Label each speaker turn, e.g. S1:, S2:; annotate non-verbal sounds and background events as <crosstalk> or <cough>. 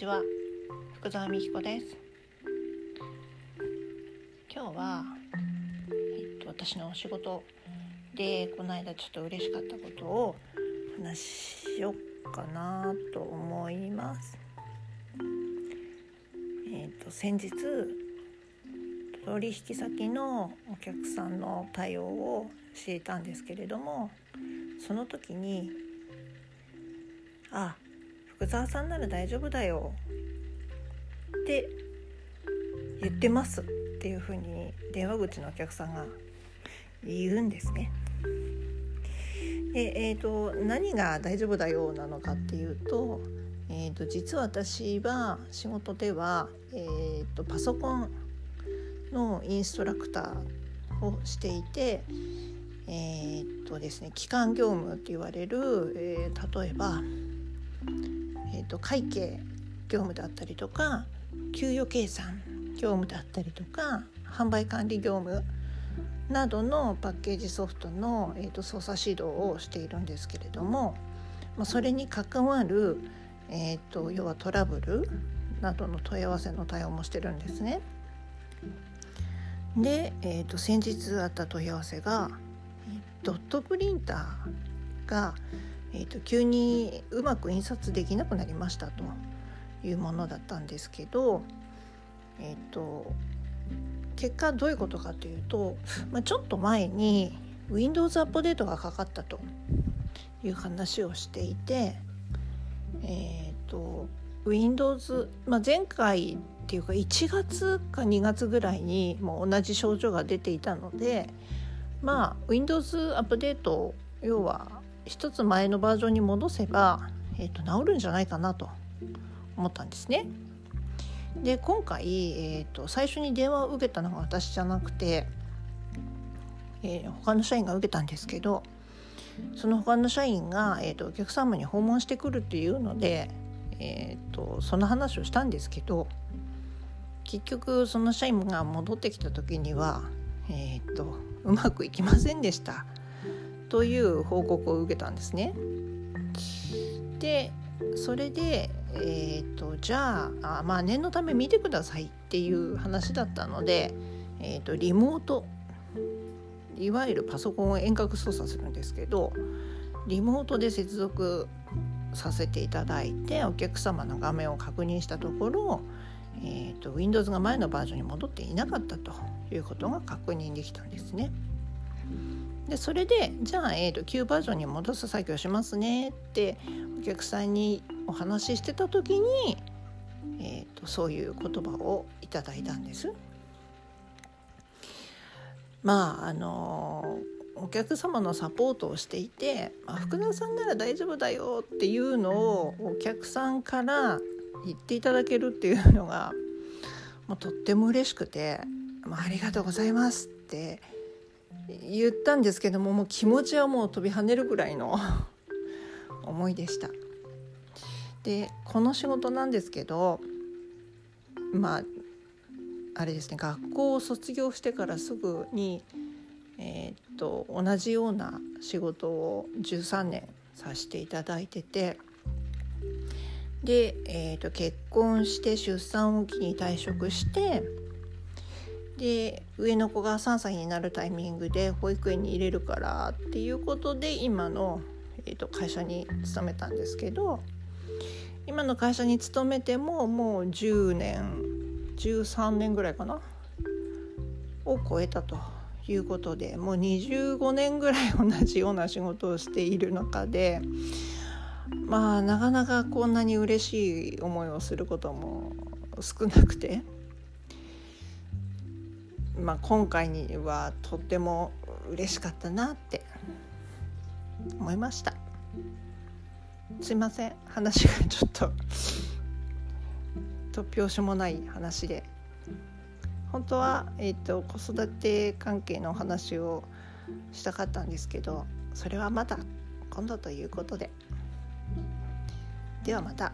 S1: ちは。福澤美希子です。今日は、えっと、私のお仕事でこの間ちょっと嬉しかったことを話しようかなと思います。えっと先日取引先のお客さんの対応をしていたんですけれどもその時に「あ福沢さんなら大丈夫だよ」って言ってますっていうふうに電話口のお客さんが言うんですね。で、えーと、何が大丈夫だよなのかっていうと,、えーと、実は私は仕事では、えーとパソコンのインストラクターをしていてえー、っとですね基幹業務って言われる、えー、例えば、えー、っと会計業務だったりとか給与計算業務だったりとか販売管理業務などのパッケージソフトの、えー、と操作指導をしているんですけれども、まあ、それに関わる、えーと要はトラブルなどの問い合わせの対応もしてるんですね。で、えー、と先日あった問い合わせがドットプリンターが、えー、と急にうまく印刷できなくなりましたというものだったんですけど、えー、と結果どういうことかというと、まあ、ちょっと前に Windows アップデートがかかったという話をしていて、えーと、Windows、まあ、前回っていうか1月か2月ぐらいにもう同じ症状が出ていたのでまあ Windows アップデート要は一つ前のバージョンに戻せば、えーと、治るんじゃないかなと思ったんですね。で今回、えーと、最初に電話を受けたのが私じゃなくて、えー、他の社員が受けたんですけどその他の社員が、えーと、お客様に訪問してくるっていうので、えー、とその話をしたんですけど結局その社員が戻ってきた時にはえー、っとうまくいきませんでしたという報告を受けたんですね。でそれで、えーと、じゃああまあ念のため見てくださいっていう話だったので、えーとリモートいわゆるパソコンを遠隔操作するんですけどリモートで接続させていただいてお客様の画面を確認したところえーと、Windows が前のバージョンに戻っていなかったということが確認できたんですね。でそれでじゃあ、えーと、旧バージョンに戻す作業しますねってお客さんにお話ししてた時に、えーと、そういう言葉をいただいたんです。まああのお客様のサポートをしていて、まあ、福田さんなら大丈夫だよっていうのをお客さんから言っていただけるっていうのがもうとっても嬉しくて「まあ、ありがとうございます」って言ったんですけどももう気持ちはもう飛び跳ねるぐらいの <laughs> 思いでした。でこの仕事なんですけどまああれですね学校を卒業してからすぐに、えー、っと同じような仕事を13年させていただいててで、えーと、結婚して出産を機に退職してで上の子が3歳になるタイミングで保育園に入れるからっていうことで今の、えーと、会社に勤めたんですけど今の会社に勤めてももう10年13年ぐらいかなを超えたということでもう25年ぐらい同じような仕事をしている中でまあなかなかこんなに嬉しい思いをすることも少なくて、まあ、今回にはとっても嬉しかったなって思いましたすいません話がちょっと突拍子もない話で本当は、えーと、と子育て関係の話をしたかったんですけどそれはまだ今度ということで。ではまた。